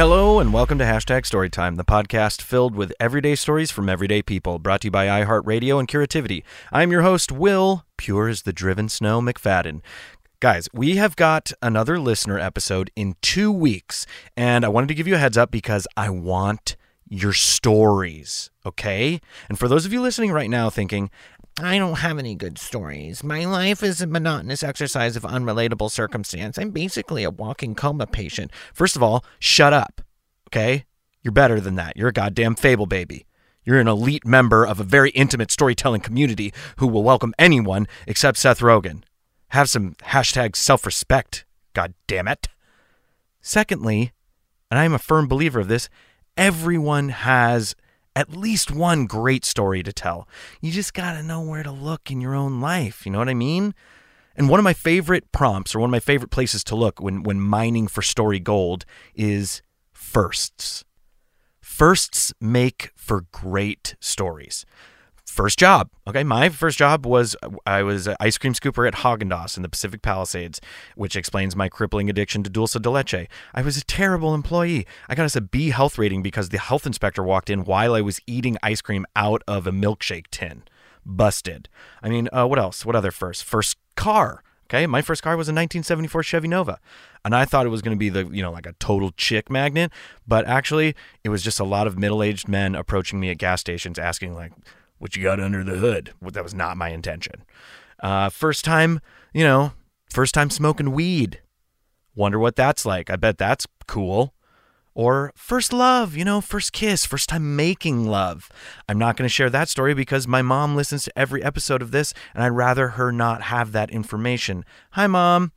Hello and welcome to Hashtag Storytime, the podcast filled with everyday stories from everyday people, brought to you by iHeartRadio and Curativity. I'm your host, Will, pure as the driven snow McFadden. Guys, we have got another listener episode in two weeks, and I wanted to give you a heads up because I want your stories, okay? And for those of you listening right now thinking, I don't have any good stories. My life is a monotonous exercise of unrelatable circumstance. I'm basically a walking coma patient. First of all, shut up. Okay? You're better than that. You're a goddamn fable baby. You're an elite member of a very intimate storytelling community who will welcome anyone except Seth Rogen. Have some hashtag self respect, god damn it. Secondly, and I'm a firm believer of this, everyone has at least one great story to tell. You just got to know where to look in your own life. You know what I mean? And one of my favorite prompts or one of my favorite places to look when, when mining for story gold is firsts. Firsts make for great stories. First job. Okay, my first job was I was an ice cream scooper at Haagen-Dazs in the Pacific Palisades, which explains my crippling addiction to dulce de leche. I was a terrible employee. I got us a B health rating because the health inspector walked in while I was eating ice cream out of a milkshake tin. Busted. I mean, uh, what else? What other first? First car. Okay, my first car was a 1974 Chevy Nova, and I thought it was going to be the you know like a total chick magnet, but actually it was just a lot of middle-aged men approaching me at gas stations asking like, "What you got under the hood?" That was not my intention. Uh, first time, you know, first time smoking weed. Wonder what that's like. I bet that's cool. Or first love, you know, first kiss, first time making love. I'm not going to share that story because my mom listens to every episode of this and I'd rather her not have that information. Hi, mom.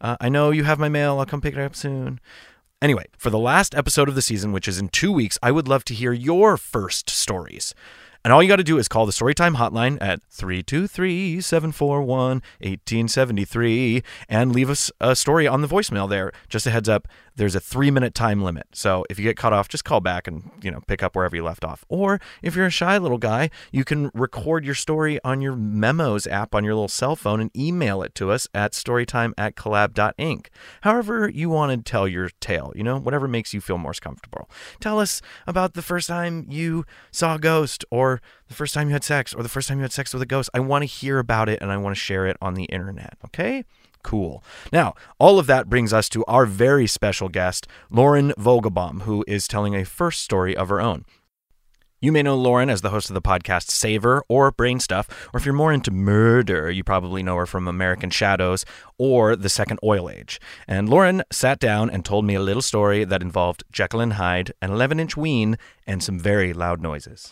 Uh, I know you have my mail. I'll come pick it up soon. Anyway, for the last episode of the season, which is in two weeks, I would love to hear your first stories. And all you got to do is call the Storytime hotline at 323 741 1873 and leave us a story on the voicemail there. Just a heads up, there's a three minute time limit. So if you get cut off, just call back and, you know, pick up wherever you left off. Or if you're a shy little guy, you can record your story on your memos app on your little cell phone and email it to us at storytime at collab.inc. However, you want to tell your tale, you know, whatever makes you feel most comfortable. Tell us about the first time you saw a ghost or or the first time you had sex, or the first time you had sex with a ghost. I want to hear about it and I want to share it on the internet. Okay? Cool. Now, all of that brings us to our very special guest, Lauren Vogelbaum, who is telling a first story of her own. You may know Lauren as the host of the podcast Savor or Brain Stuff, or if you're more into murder, you probably know her from American Shadows or The Second Oil Age. And Lauren sat down and told me a little story that involved Jekyll and Hyde, an 11 inch ween, and some very loud noises.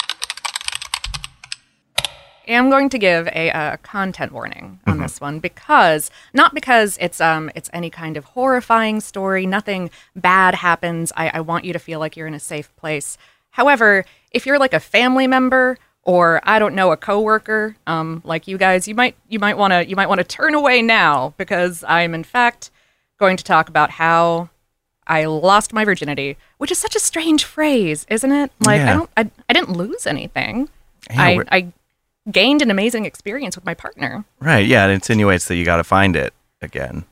Am going to give a, uh content warning on this one because not because it's um it's any kind of horrifying story. Nothing bad happens. I, I want you to feel like you're in a safe place. However, if you're like a family member or I don't know a coworker, um, like you guys, you might you might want to you might want to turn away now because I'm in fact going to talk about how I lost my virginity, which is such a strange phrase, isn't it? Like Yeah. I don't I, I didn't lose anything. Yeah, I, I gained an amazing experience with my partner. Right, yeah, it insinuates that you got to find it again.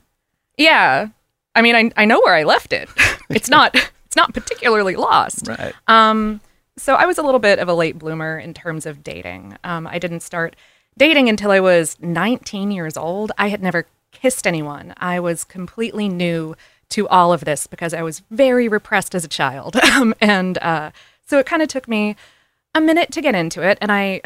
Yeah. I mean, I, I know where I left it. it's not it's not particularly lost. Right. Um, so I was a little bit of a late bloomer in terms of dating. Um, I didn't start dating until I was 19 years old. I had never kissed anyone. I was completely new to all of this because I was very repressed as a child, um, and uh, so it kind of took me a minute to get into it. And I,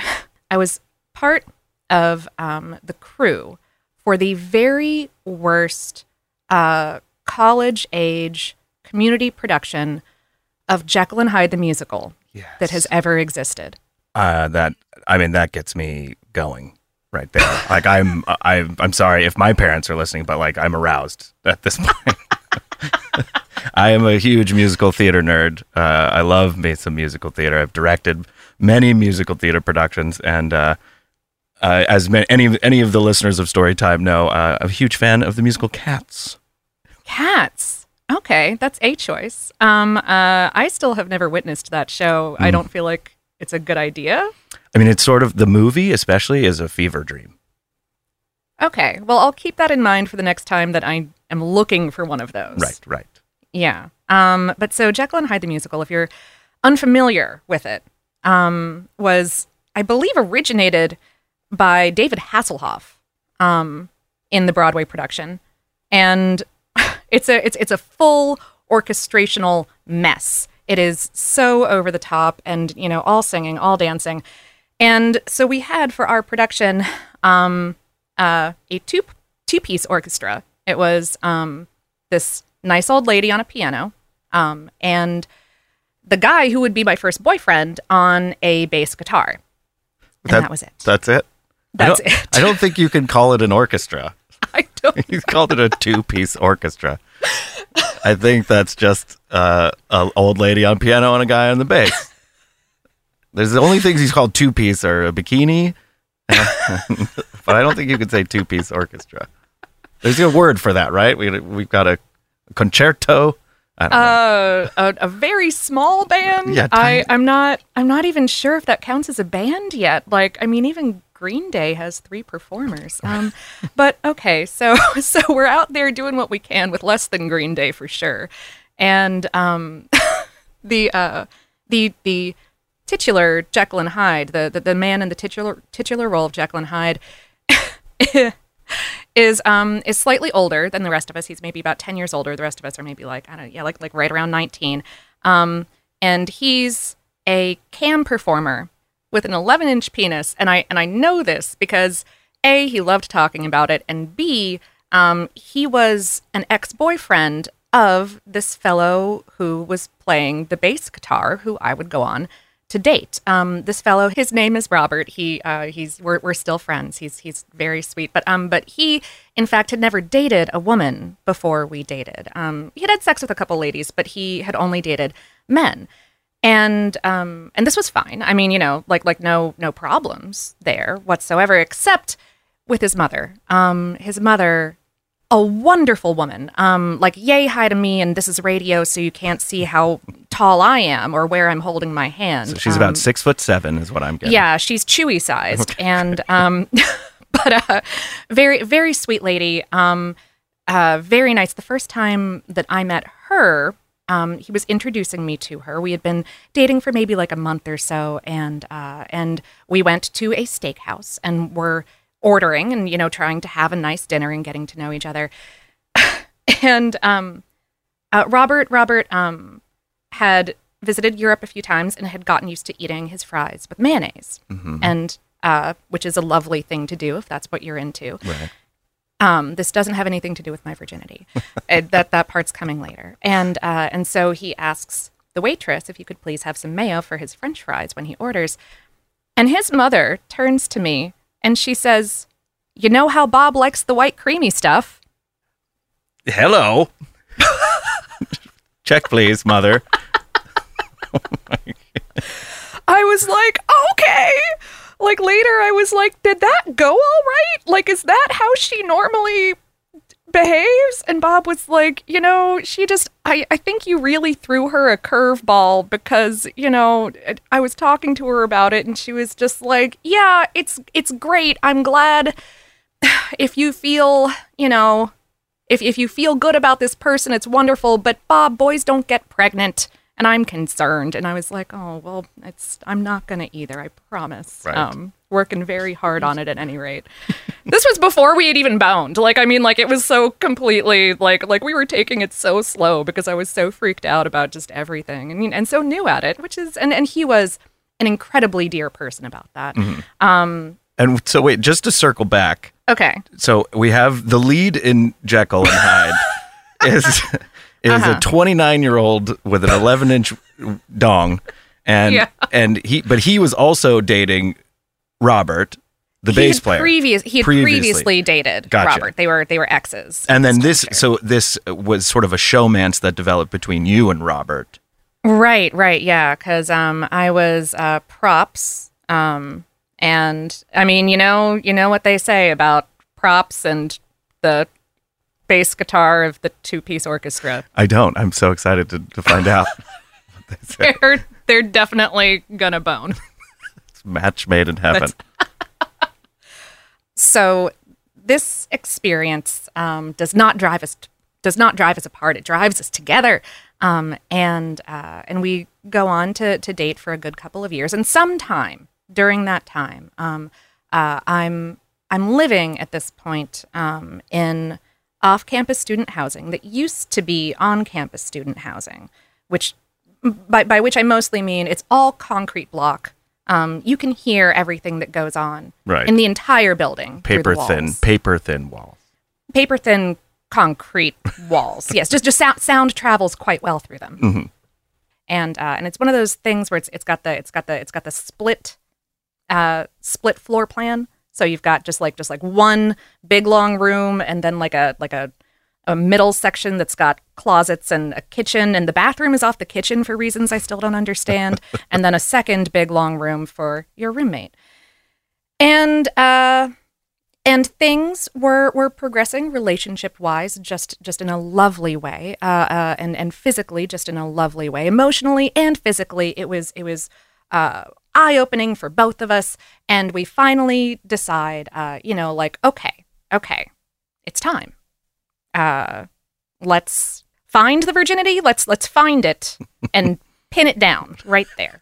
I was part of um, the crew for the very worst uh, college age community production of Jekyll and Hyde the musical that has ever existed. Uh, that I mean, that gets me going right there. like I'm, I'm, I'm sorry if my parents are listening, but like I'm aroused at this point. I am a huge musical theater nerd. Uh, I love me some musical theater. I've directed many musical theater productions, and uh, uh, as many, any any of the listeners of Storytime know, uh, I'm a huge fan of the musical Cats. Cats. Okay, that's a choice. Um, uh, I still have never witnessed that show. I don't feel like it's a good idea. I mean, it's sort of the movie, especially, is a fever dream. Okay, well, I'll keep that in mind for the next time that I am looking for one of those. Right, right. Yeah. Um, but so Jekyll and Hyde the musical, if you're unfamiliar with it, um, was I believe originated by David Hasselhoff um, in the Broadway production, and it's a it's it's a full orchestrational mess. It is so over the top, and you know, all singing, all dancing, and so we had for our production um, uh, a two two piece orchestra. It was um, this nice old lady on a piano, um, and the guy who would be my first boyfriend on a bass guitar. And that, was it. That's it. That's I don't, it. I don't think you can call it an orchestra. I don't. He's called it a two-piece orchestra. I think that's just uh, an old lady on piano and a guy on the bass. There's the only things he's called two-piece are a bikini, but I don't think you could say two-piece orchestra. There's a word for that, right? We we've got a concerto. I don't know. Uh, a, a very small band. Yeah, I. I'm not. I'm not even sure if that counts as a band yet. Like, I mean, even Green Day has three performers. Um, but okay, so so we're out there doing what we can with less than Green Day for sure, and um, the uh, the the titular Jekyll and Hyde, the, the the man in the titular titular role of Jekyll and Hyde. is um is slightly older than the rest of us. He's maybe about ten years older. The rest of us are maybe like I don't know, yeah, like like right around nineteen. Um, and he's a cam performer with an 11 inch penis, and I and I know this because a he loved talking about it, and b um he was an ex boyfriend of this fellow who was playing the bass guitar, who I would go on to date. Um, this fellow, his name is Robert. He uh, he's we're, we're still friends. He's he's very sweet. But um, but he in fact had never dated a woman before we dated. Um, he had had sex with a couple ladies, but he had only dated men. And um, and this was fine. I mean, you know, like like no no problems there whatsoever, except with his mother. Um, his mother a wonderful woman. Um, like, yay, hi to me, and this is radio, so you can't see how tall I am or where I'm holding my hand. So she's Um, about six foot seven, is what I'm getting. yeah, she's Chewie sized, and um, but uh, very very sweet lady. Um, uh, very nice. The first time that I met her, um, he was introducing me to her. We had been dating for maybe like a month or so, and uh, and we went to a steakhouse and were ordering and you know trying to have a nice dinner and getting to know each other. and um, uh, Robert Robert um, had visited Europe a few times and had gotten used to eating his fries with mayonnaise, and uh, which is a lovely thing to do if that's what you're into. Right. Um, this doesn't have anything to do with my virginity. Uh, that that part's coming later. And uh, and so he asks the waitress if he could please have some mayo for his French fries when he orders. And his mother turns to me and she says, "You know how Bob likes the white creamy stuff." Hello. Check, please, mother. I was like, okay. Like later, I was like, did that go all right? Like, is that how she normally behaves? And Bob was like, you know, she just, I, I think you really threw her a curveball because, you know, I was talking to her about it and she was just like, yeah, it's, it's great. I'm glad if you feel, you know, if, if you feel good about this person, it's wonderful. But Bob, boys don't get pregnant. And I'm concerned. And I was like, oh, well, it's, I'm not going to either. I promise. Right. Um, working very hard on it at any rate. this was before we had even bound. Like, I mean, like it was so completely like, like we were taking it so slow because I was so freaked out about just everything and, and so new at it, which is, and, and he was an incredibly dear person about that. Um, And so, wait, just to circle back. okay. So we have the lead in Jekyll and Hyde is is Uh-huh. a 29 year old with an 11 inch dong, and Yeah. and he but he was also dating Robert, the He bass player. Previous, he had Previously. previously, dated Gotcha. Robert. They were, they were exes. and then this, so this was sort of a showmance that developed between you and Robert. Right, right, yeah, because um, I was uh, props, um, and I mean, you know, you know what they say about props and the bass guitar of the two-piece orchestra. I don't. I'm so excited to, to find out. what they say. They're they're definitely gonna bone. Match made in heaven. So this experience um, does not drive us does not drive us apart. It drives us together, um, and uh, and we go on to to date for a good couple of years. And sometime during that time, um, uh, I'm I'm living at this point um, in off campus student housing that used to be on campus student housing, which by, by which I mostly mean it's all concrete block. Um, you can hear everything that goes on Right. in the entire building. paper thin, walls. paper thin walls. paper thin concrete walls. yes, just just sound, sound travels quite well through them. Mm-hmm. And uh, and it's one of those things where it's it's got the it's got the it's got the split uh, split floor plan. So you've got just like just like one big long room and then like a like a a middle section that's got closets and a kitchen and the bathroom is off the kitchen for reasons I still don't understand and then a second big long room for your roommate. And uh and things were were progressing relationship wise just just in a lovely way uh, uh, and and physically just in a lovely way emotionally and physically it was it was uh, eye opening for both of us and we finally decide uh, you know like okay okay it's time uh, let's find the virginity let's let's find it and pin it down right there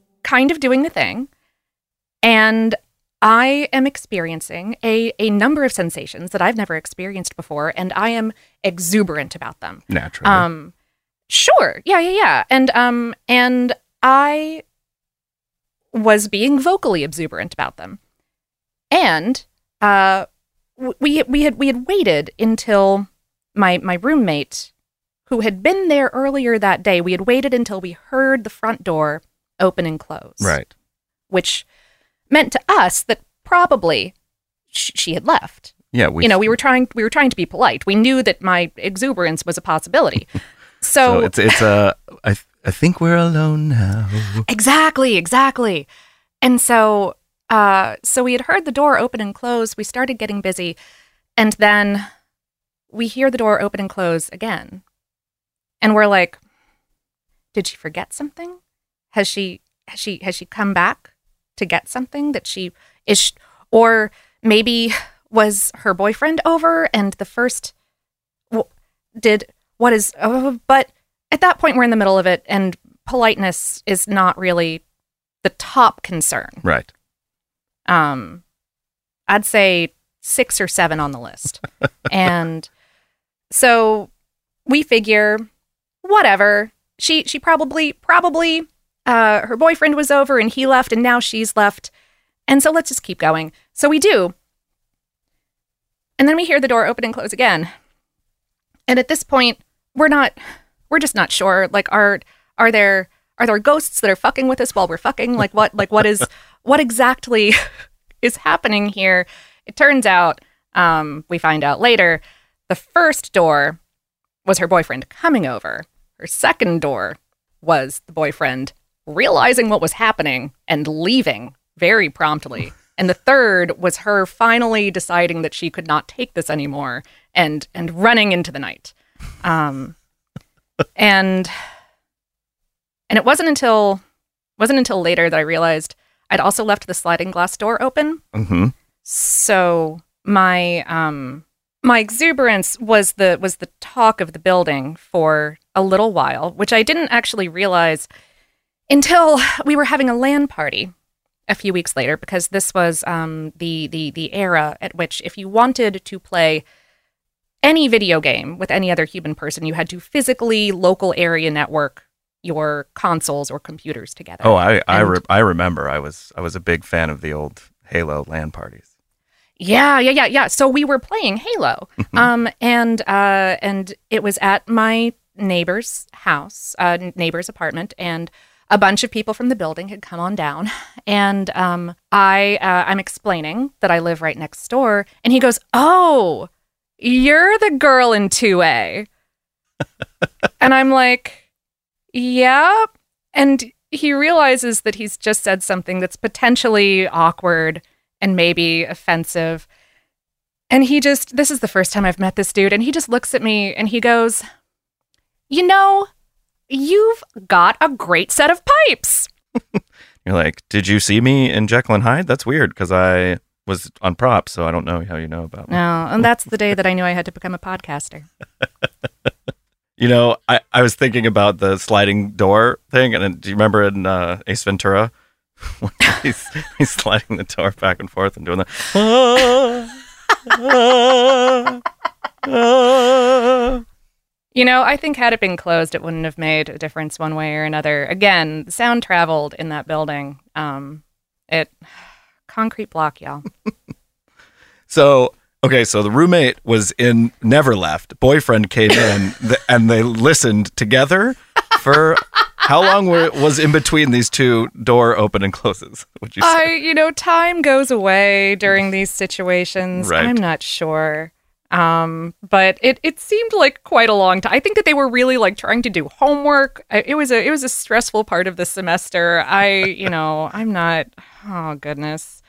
kind of doing the thing. And I am experiencing a, a number of sensations that I've never experienced before, and I am exuberant about them. Naturally. Um, sure. Yeah, yeah, yeah. And um, and I was being vocally exuberant about them. And uh, we we had we had waited until my my roommate, who had been there earlier that day, we had waited until we heard the front door open and close. Right. Which meant to us that probably sh- she had left. Yeah, we you know, we were trying we were trying to be polite. We knew that my exuberance was a possibility. So, So it's it's a I I think we're alone now. Exactly, exactly. And so uh so we had heard the door open and close. We started getting busy and then we hear the door open and close again. And we're like did she forget something? Has she has she has she come back to get something that she is sh- or maybe was her boyfriend over and the first did what is uh, but at that point we're in the middle of it and politeness is not really the top concern. Right. um i'd say six or seven on the list. And so we figure whatever. She she probably probably uh her boyfriend was over and he left and now she's left. And so let's just keep going. So we do. And then we hear the door open and close again. And at this point we're not we're just not sure like are are there are there ghosts that are fucking with us while we're fucking? Like what like what is what exactly is happening here? It turns out um we find out later the first door was her boyfriend coming over. Her second door was the boyfriend realizing what was happening and leaving very promptly and the third was her finally deciding that she could not take this anymore and and running into the night um and and it wasn't until wasn't until later that I realized I'd also left the sliding glass door open. Mm-hmm. So my um my exuberance was the was the talk of the building for a little while, which I didn't actually realize until we were having a LAN party a few weeks later, because this was um, the the the era at which if you wanted to play any video game with any other human person, you had to physically local area network your consoles or computers together. Oh, I I, re- I remember. I was I was a big fan of the old Halo LAN parties. Yeah, yeah, yeah, yeah. So we were playing Halo, um, and uh, and it was at my neighbor's house, uh, neighbor's apartment, and a bunch of people from the building had come on down, and um, I uh, I'm explaining that I live right next door, and he goes, "Oh, you're the girl in two A," and I'm like, Yeah. And he realizes that he's just said something that's potentially awkward and maybe offensive. And he just, this is the first time I've met this dude, and he just looks at me and he goes, You know, you've got a great set of pipes. You're like, did you see me in Jekyll and Hyde? That's weird because I was on props, so I don't know how you know about me. No, and that's the day that I knew I had to become a podcaster. You know, I, I was thinking about the sliding door thing, and do you remember in uh, Ace Ventura? when he's, he's sliding the door back and forth and doing the. "Ah, ah, ah." You know, I think had it been closed, it wouldn't have made a difference one way or another. Again, sound traveled in that building. Um, it concrete block, y'all. So, okay, so the roommate was in, never left. Boyfriend came in, and they listened together for how long were, was in between these two door open and closes? Would you say? I, you know, time goes away during these situations. Right. I'm not sure. Um, but it, it seemed like quite a long time. I think that they were really like trying to do homework. It was a it was a stressful part of the semester. I, you know, I'm not. Oh goodness,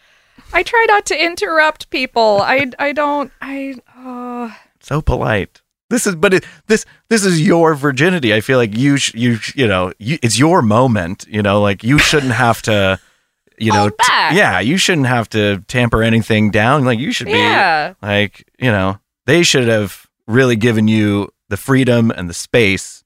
I try not to interrupt people. I I don't. I. Oh. so polite. This is, but it, this this is your virginity. I feel like you sh- you sh- you know you, it's your moment. You know, like you shouldn't have to. You know, back. yeah, you shouldn't have to tamper anything down. Like you should be Yeah. like you know they should have really given you the freedom and the space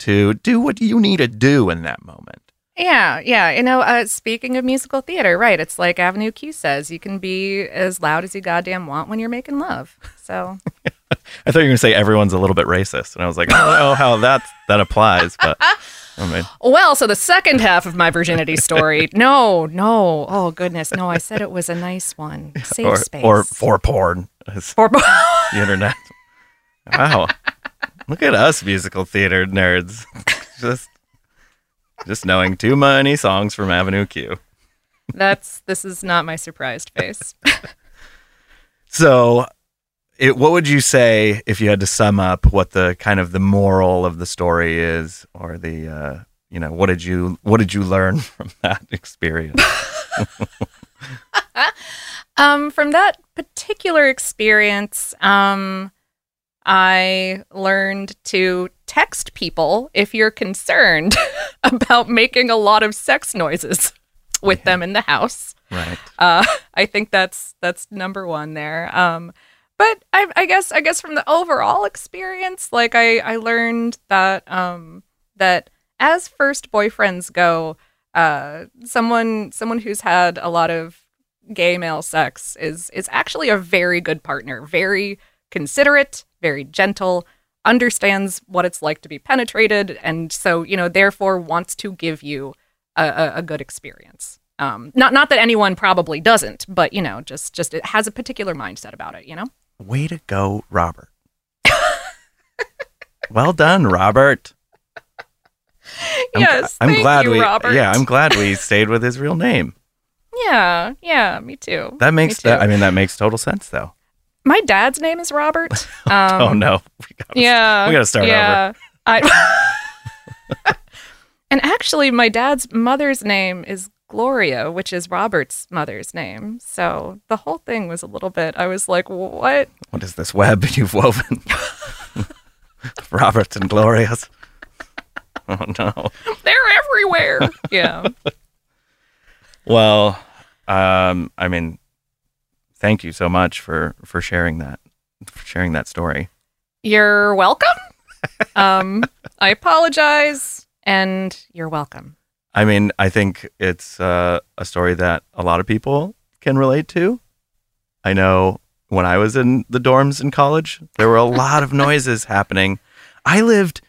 to do what you need to do in that moment. Yeah, yeah. You know, uh, speaking of musical theater, right? It's like Avenue Q says, you can be as loud as you goddamn want when you're making love. So. I thought you were gonna say everyone's a little bit racist, and I was like, I don't know how that that applies, but I mean, Well, so the second half of my virginity story. No, no. Oh goodness, no. I said it was a nice one. Safe or space. or for porn, For porn. The internet. Wow, look at us musical theater nerds, just just knowing too many songs from Avenue Q. That's this is not my surprised face. So, it, what would you say if you had to sum up what the kind of the moral of the story is, or the uh, you know what did you what did you learn from that experience? um, from that particular experience, um, I learned to text people if you're concerned about making a lot of sex noises with them in the house. right. Uh, I think that's that's number one there. Um, but I, I guess I guess from the overall experience, like I I learned that um, that as first boyfriends go, uh, someone someone who's had a lot of gay male sex is is actually a very good partner, very considerate, very gentle, understands what it's like to be penetrated, and so you know therefore wants to give you a, a, a good experience. Um, not not that anyone probably doesn't, but you know, just just it has a particular mindset about it. You know. Way to go, Robert. well done, Robert. I'm, yes. I'm thank glad you, we Robert. Yeah, I'm glad we stayed with his real name. Yeah, yeah, me too. That makes Me that. I mean that makes total sense though. My dad's name is Robert. Um, oh no. We gotta, Yeah. we gotta start yeah, over. I, and actually, my dad's mother's name is Gloria, which is Robert's mother's name. So the whole thing was a little bit. I was like, what? What is this web you've woven? Robert and Gloria's. Oh no. They're everywhere. yeah. Well, um, I mean, thank you so much for for sharing that for sharing that story. You're welcome. um, I apologize, and you're welcome. I mean, I think it's uh, a story that a lot of people can relate to. I know when I was in the dorms in college, there were a lot of noises happening. I lived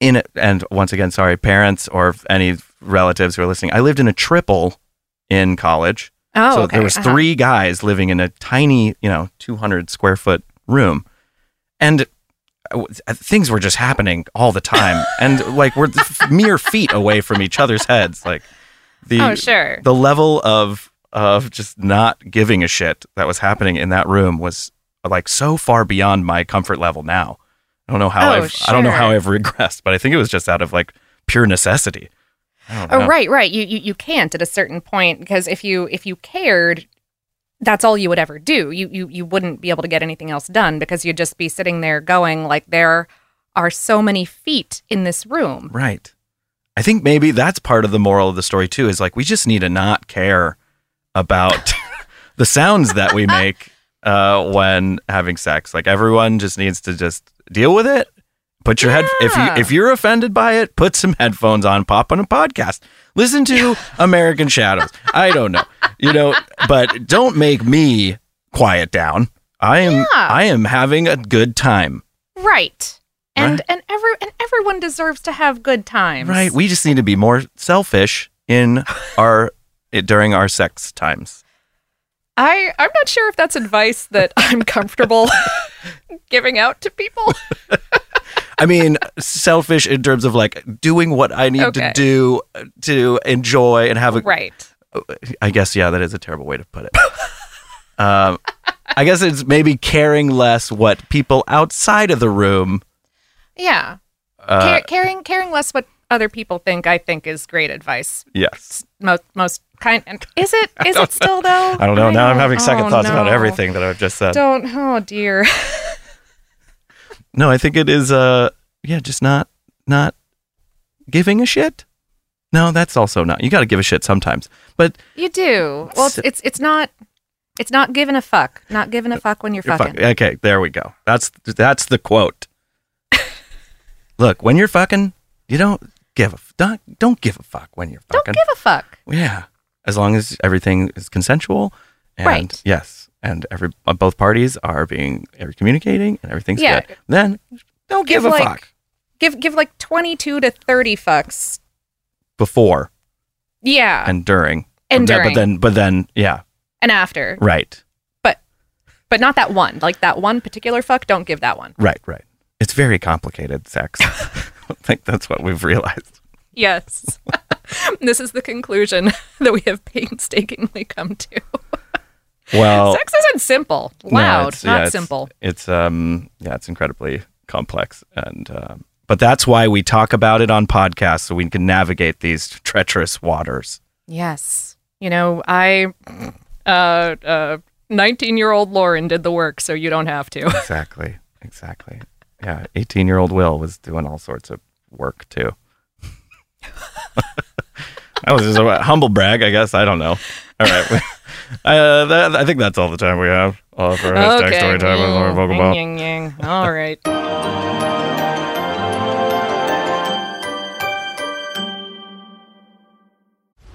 in it, and once again, sorry, parents or any relatives who are listening. I lived in a triple in college. Oh, so okay. there was Uh-huh. three guys living in a tiny, you know, 200 square foot room, and uh, things were just happening all the time, and like we're mere feet away from each other's heads. Like the Oh, sure. the level of of just not giving a shit that was happening in that room was like so far beyond my comfort level now. I don't know how Oh, I've I don't know how. I've regressed, but I think it was just out of like pure necessity. Oh, right, right. You, you you can't at a certain point because if you if you cared, that's all you would ever do. You you you wouldn't be able to get anything else done because you'd just be sitting there going like there are so many feet in this room. Right. I think maybe that's part of the moral of the story too. Is like we just need to not care about the sounds that we make uh, when having sex. Like everyone just needs to just deal with it. Put your head if you if you're offended by it, put some headphones on, pop on a podcast, listen to American Shadows. I don't know, you know, but don't make me quiet down. I am Yeah. I am having a good time. Right. And Right. and every and everyone deserves to have good times. Right. We just need to be more selfish in our during our sex times. I I'm not sure if that's advice that I'm comfortable giving out to people. I mean, selfish in terms of like doing what I need Okay. to do to enjoy and have a. right. I guess yeah, that is a terrible way to put it. um, I guess it's maybe caring less what people outside of the room. Yeah. Uh, caring caring less what other people think I think is great advice. yes. Most most kind and is it is it still though? I don't know. now I'm having second oh, thoughts about everything that I've just said. Don't oh dear. No, I think it is. Uh, yeah, just not not giving a shit. No, that's also not. You got to give a shit sometimes, but You do. Well, it's it's, it's not it's not giving a fuck. Not giving a fuck when you're, You're fucking. fuck- Okay, there we go. That's that's the quote. Look, when you're fucking, you don't give a don't don't give a fuck when you're fucking. Don't give a fuck. yeah, as long as everything is consensual, and Right. yes, and every uh, both parties are being are communicating and everything's Yeah. good. Then don't give, a like, fuck Give give like 22 to 30 fucks. before Yeah. and during And during. But then, but then, yeah, and after. right, But but not that one. Like that one particular fuck, don't give that one. right, right. It's very complicated sex. I think that's what we've realized. Yes. this is the conclusion that we have painstakingly come to. Well, Sex isn't simple. No, Loud, yeah, not it's- simple. It's um yeah, it's incredibly complex and um but that's why we talk about it on podcasts so we can navigate these treacherous waters. Yes. You know, I uh uh 19-year-old Lauren did the work, so you don't have to. Exactly. Exactly. Yeah, 18-year-old Will was doing all sorts of work too. that was just a humble brag, I guess. I don't know. All right. uh, that, I think that's all the time we have uh, for hashtag story time with Lauren Vogelbaum. All right.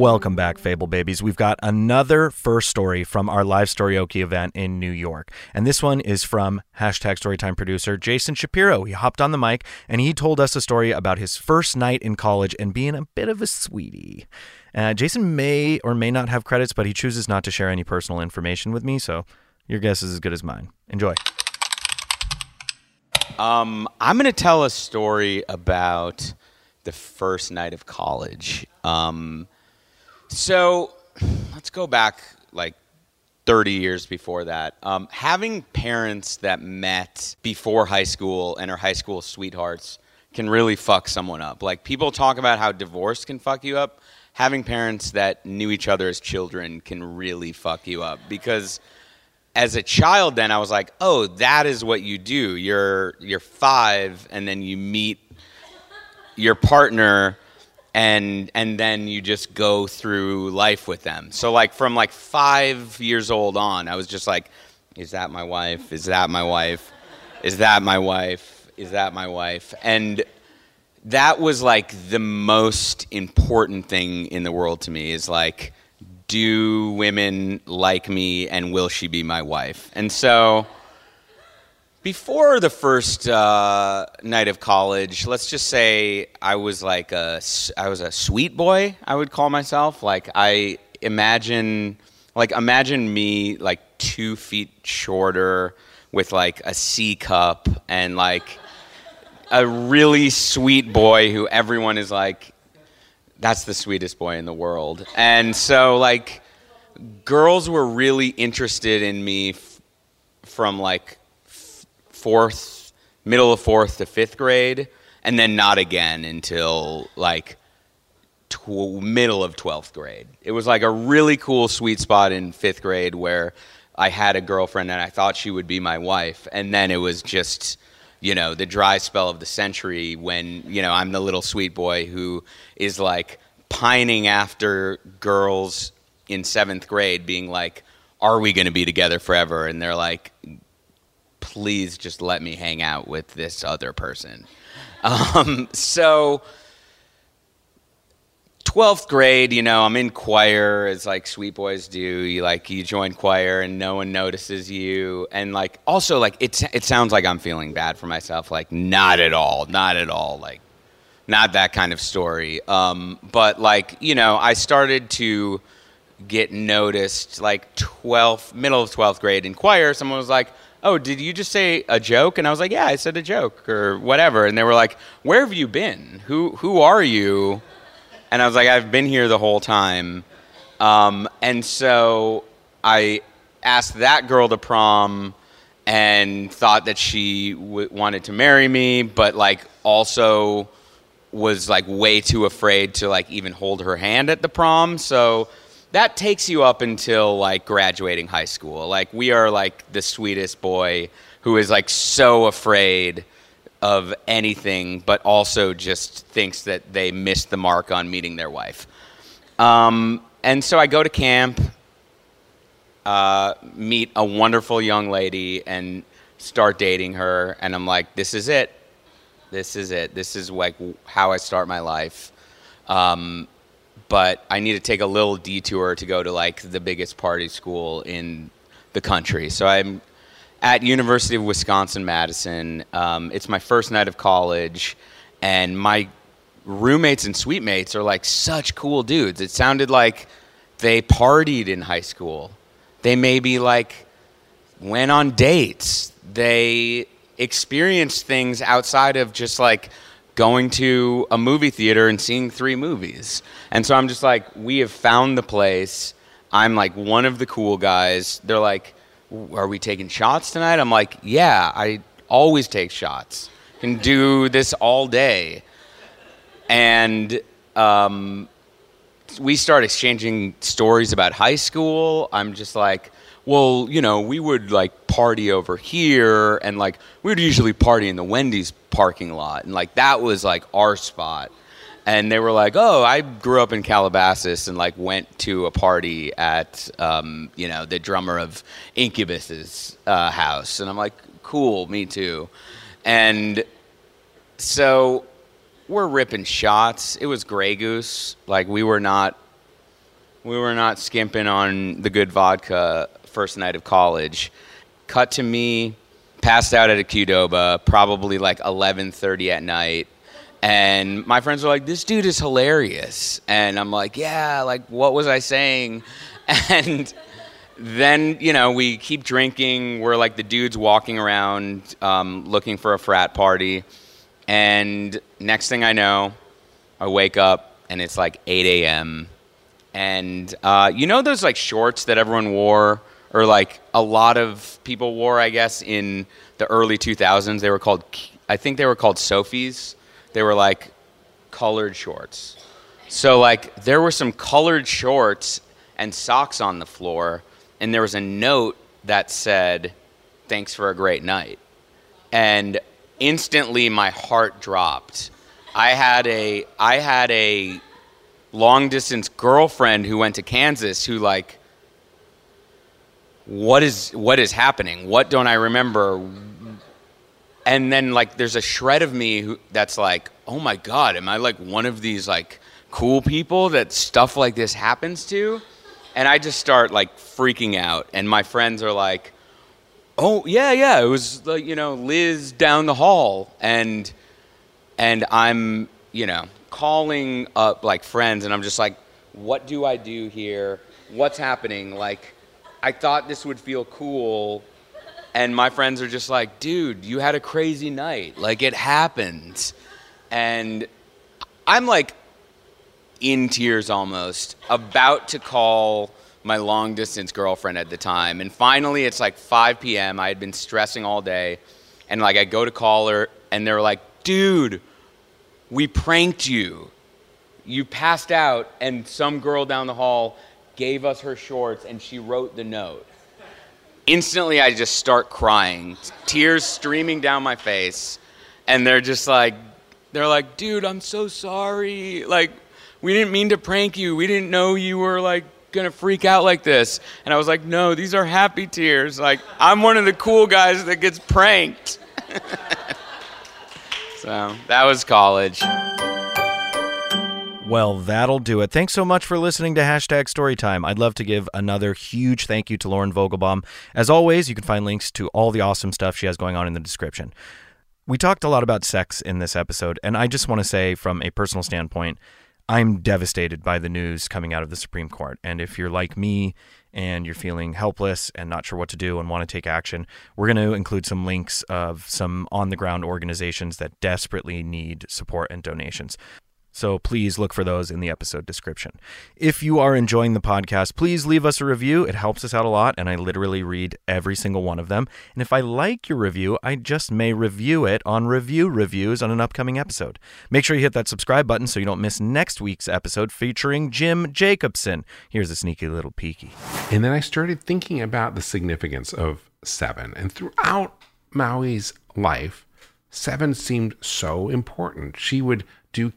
Welcome back, Fable Babies. We've got another first story from our live Storyoki event in New York. And this one is from hashtag Storytime producer Jason Shapiro. He hopped on the mic and he told us a story about his first night in college and being a bit of a sweetie. Uh, Jason may or may not have credits, but he chooses not to share any personal information with me, so your guess is as good as mine. Enjoy. Um, I'm going to tell a story about the first night of college. Um, so let's go back like 30 years before that. Um, having parents that met before high school and are high school sweethearts can really fuck someone up. Like people talk about how divorce can fuck you up. Having parents that knew each other as children can really fuck you up because as a child then I was like, "Oh, that is what you do. You're you're 5 and then you meet your partner and and then you just go through life with them. So like from like 5 years old on, I was just like, is that my wife? Is that my wife? Is that my wife? Is that my wife? And that was like the most important thing in the world to me is like do women like me and will she be my wife? And so before the first uh, night of college, let's just say I was like a I was a sweet boy. I would call myself. Like I imagine, like imagine me like two feet shorter with like a C cup and like a really sweet boy who everyone is like, that's the sweetest boy in the world. And so like, girls were really interested in me f- from like fourth, middle of fourth to fifth grade, and then not again until like tw- middle of 12th grade. It was like a really cool sweet spot in fifth grade where I had a girlfriend and I thought she would be my wife. And then it was just, you know, the dry spell of the century when, you know, I'm the little sweet boy who is like pining after girls in seventh grade being like, are we going to be together forever? And they're like, please just let me hang out with this other person. Um, so, 12th grade, you know, I'm in choir as like sweet boys do. You like you join choir and no one notices you, and like also like it it sounds like I'm feeling bad for myself. Like not at all, not at all. Like not that kind of story. Um, but like you know, I started to get noticed like 12th middle of 12th grade in choir. Someone was like, oh, did you just say a joke? And I was like, yeah, I said a joke or whatever. And they were like, where have you been? Who who are you? And I was like, I've been here the whole time. Um, and so I asked that girl to prom and thought that she w- wanted to marry me, but like also was like way too afraid to like even hold her hand at the prom. So that takes you up until like graduating high school. Like we are like the sweetest boy who is like so afraid of anything, but also just thinks that they missed the mark on meeting their wife. Um, and so I go to camp, uh, meet a wonderful young lady, and start dating her. And I'm like, this is it. This is it. This is like how I start my life. Um, but I need to take a little detour to go to like the biggest party school in the country. So I'm at University of Wisconsin Madison. Um, it's my first night of college, and my roommates and suite mates are like such cool dudes. It sounded like they partied in high school. They maybe like went on dates. They experienced things outside of just like going to a movie theater and seeing three movies. And so I'm just like, we have found the place. I'm like one of the cool guys. They're like, are we taking shots tonight? I'm like, yeah, I always take shots. Can do this all day. And um, we start exchanging stories about high school. I'm just like, well, you know, we would like party over here, and like we would usually party in the Wendy's parking lot, and like that was like our spot. And they were like, "Oh, I grew up in Calabasas and like went to a party at, um, you know, the drummer of Incubus's uh, house." And I'm like, "Cool, me too." And so we're ripping shots. It was Grey Goose. Like we were not, we were not skimping on the good vodka first night of college. Cut to me, passed out at a Qdoba, probably like 11:30 at night. And my friends were like, "This dude is hilarious," and I'm like, "Yeah, like what was I saying?" And then you know we keep drinking. We're like the dudes walking around um, looking for a frat party, and next thing I know, I wake up and it's like 8 a.m. And uh, you know those like shorts that everyone wore or like a lot of people wore, I guess, in the early 2000s. They were called, I think they were called Soffes. They were like colored shorts. So like there were some colored shorts and socks on the floor, and there was a note that said, "Thanks for a great night," and instantly my heart dropped. I had a I had a long distance girlfriend who went to Kansas who like what is what is happening? What don't I remember? And then like there's a shred of me who that's like, "Oh my god, am I like one of these like cool people that stuff like this happens to?" And I just start like freaking out and my friends are like, "Oh, yeah, yeah, it was like, you know, Liz down the hall." And and I'm, you know, calling up like friends and I'm just like, "What do I do here? What's happening?" Like I thought this would feel cool. And my friends are just like, dude, you had a crazy night. Like, it happened. And I'm like in tears almost, about to call my long distance girlfriend at the time. And finally, it's like 5 p.m. I had been stressing all day. And like, I go to call her, and they're like, dude, we pranked you. You passed out, and some girl down the hall gave us her shorts and she wrote the note. Instantly, I just start crying, tears streaming down my face. And they're just like, they're like, dude, I'm so sorry. Like, we didn't mean to prank you. We didn't know you were like gonna freak out like this. And I was like, no, these are happy tears. Like, I'm one of the cool guys that gets pranked. so that was college. Well, that'll do it. Thanks so much for listening to Hashtag Storytime. I'd love to give another huge thank you to Lauren Vogelbaum. As always, you can find links to all the awesome stuff she has going on in the description. We talked a lot about sex in this episode, and I just want to say, from a personal standpoint, I'm devastated by the news coming out of the Supreme Court. And if you're like me and you're feeling helpless and not sure what to do and want to take action, we're going to include some links of some on the ground organizations that desperately need support and donations. So please look for those in the episode description. If you are enjoying the podcast, please leave us a review. It helps us out a lot, and I literally read every single one of them. And if I like your review, I just may review it on Review Reviews on an upcoming episode. Make sure you hit that subscribe button so you don't miss next week's episode featuring Jim Jacobson. Here's a sneaky little peeky. And then I started thinking about the significance of seven. And throughout Maui's life, seven seemed so important. She would do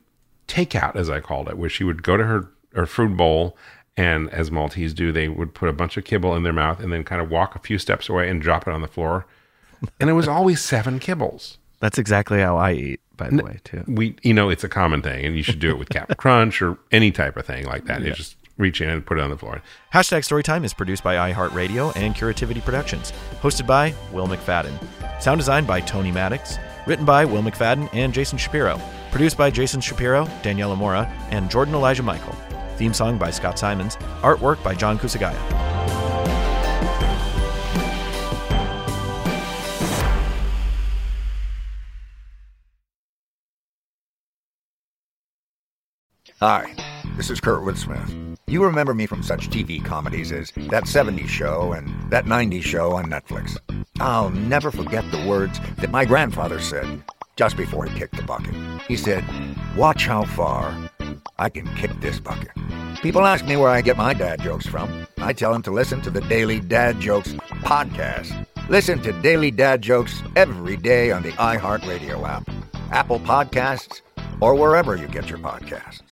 takeout, as I called it, where she would go to her, her food bowl, and as Maltese do, they would put a bunch of kibble in their mouth and then kind of walk a few steps away and drop it on the floor. And it was always seven kibbles. That's exactly how I eat, by the way, too. We, you know, it's a common thing, and you should do it with Captain Crunch or any type of thing like that. Yeah. It's just reach in and put it on the floor. Hashtag Storytime is produced by iHeartRadio and Curativity Productions. Hosted by Will McFadden. Sound designed by Tony Maddox. Written by Will McFadden and Jason Shapiro. Produced by Jason Shapiro, Daniela Mora, and Jordan Elijah Michael. Theme song by Scott Simons. Artwork by John Kusagaya. Hi, this is Kurtwood Smith. You remember me from such TV comedies as That 70s Show and That 90s Show on Netflix. I'll never forget the words that my grandfather said just before he kicked the bucket. He said, Watch how far I can kick this bucket. People ask me where I get my dad jokes from. I tell them to listen to the Daily Dad Jokes podcast. Listen to Daily Dad Jokes every day on the iHeartRadio app, Apple Podcasts, or wherever you get your podcasts.